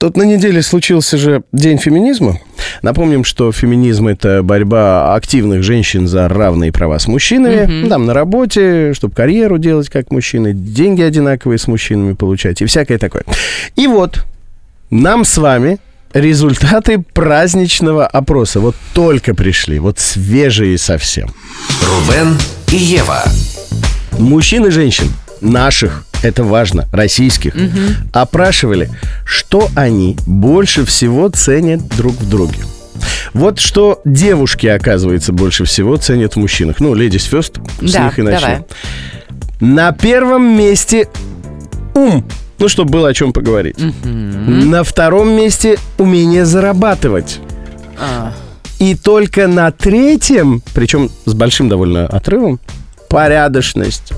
Тут на неделе случился же День феминизма. Напомним, что феминизм – это борьба активных женщин за равные права с мужчинами. Mm-hmm. Там на работе, чтобы карьеру делать как мужчины, деньги одинаковые с мужчинами получать и всякое такое. И вот нам с вами результаты праздничного опроса. Вот только пришли, вот свежие совсем. Рубен и Ева. Мужчин и женщин, наших это важно, российских, угу. опрашивали, что они больше всего ценят друг в друге. Вот что девушки, оказывается, больше всего ценят в мужчинах. Ну, ladies first, с да, них и начнем. Давай. На первом месте ум. Ну, чтобы было о чем поговорить. Угу. На втором месте умение зарабатывать. А. И только на третьем, причем с большим довольно отрывом, порядочность.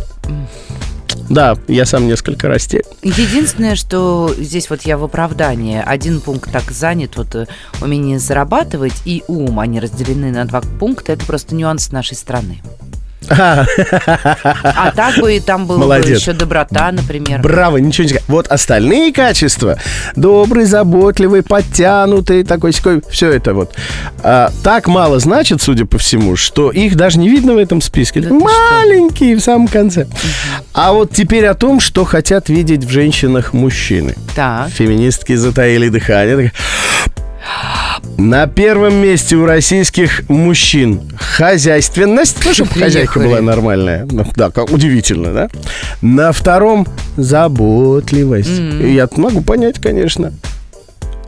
Да, я сам несколько растерян. Единственное, что здесь вот я в оправдании. Один пункт так занят, вот э, умение зарабатывать и ум, они разделены на два пункта. Это просто нюанс нашей страны. А так бы и там была Молодец. бы еще доброта, например. Браво, ничего не сказать. Вот остальные качества. Добрый, заботливый, подтянутый, такой секой. Все это вот. А, так мало значит, судя по всему, что их даже не видно в этом списке. Да Маленькие в самом конце. А вот теперь о том, что хотят видеть в женщинах мужчины. Так. Феминистки затаили дыхание. На первом месте у российских мужчин хозяйственность, ну, чтобы хозяйка была нормальная. Ну, да, как удивительно, да? На втором заботливость. Mm-hmm. Я могу понять, конечно.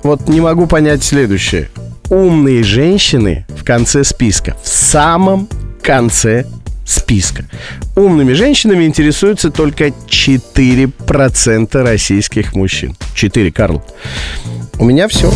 Вот не могу понять следующее. Умные женщины в конце списка. В самом конце списка. Умными женщинами интересуются только 4% российских мужчин. 4, Карл. У меня все.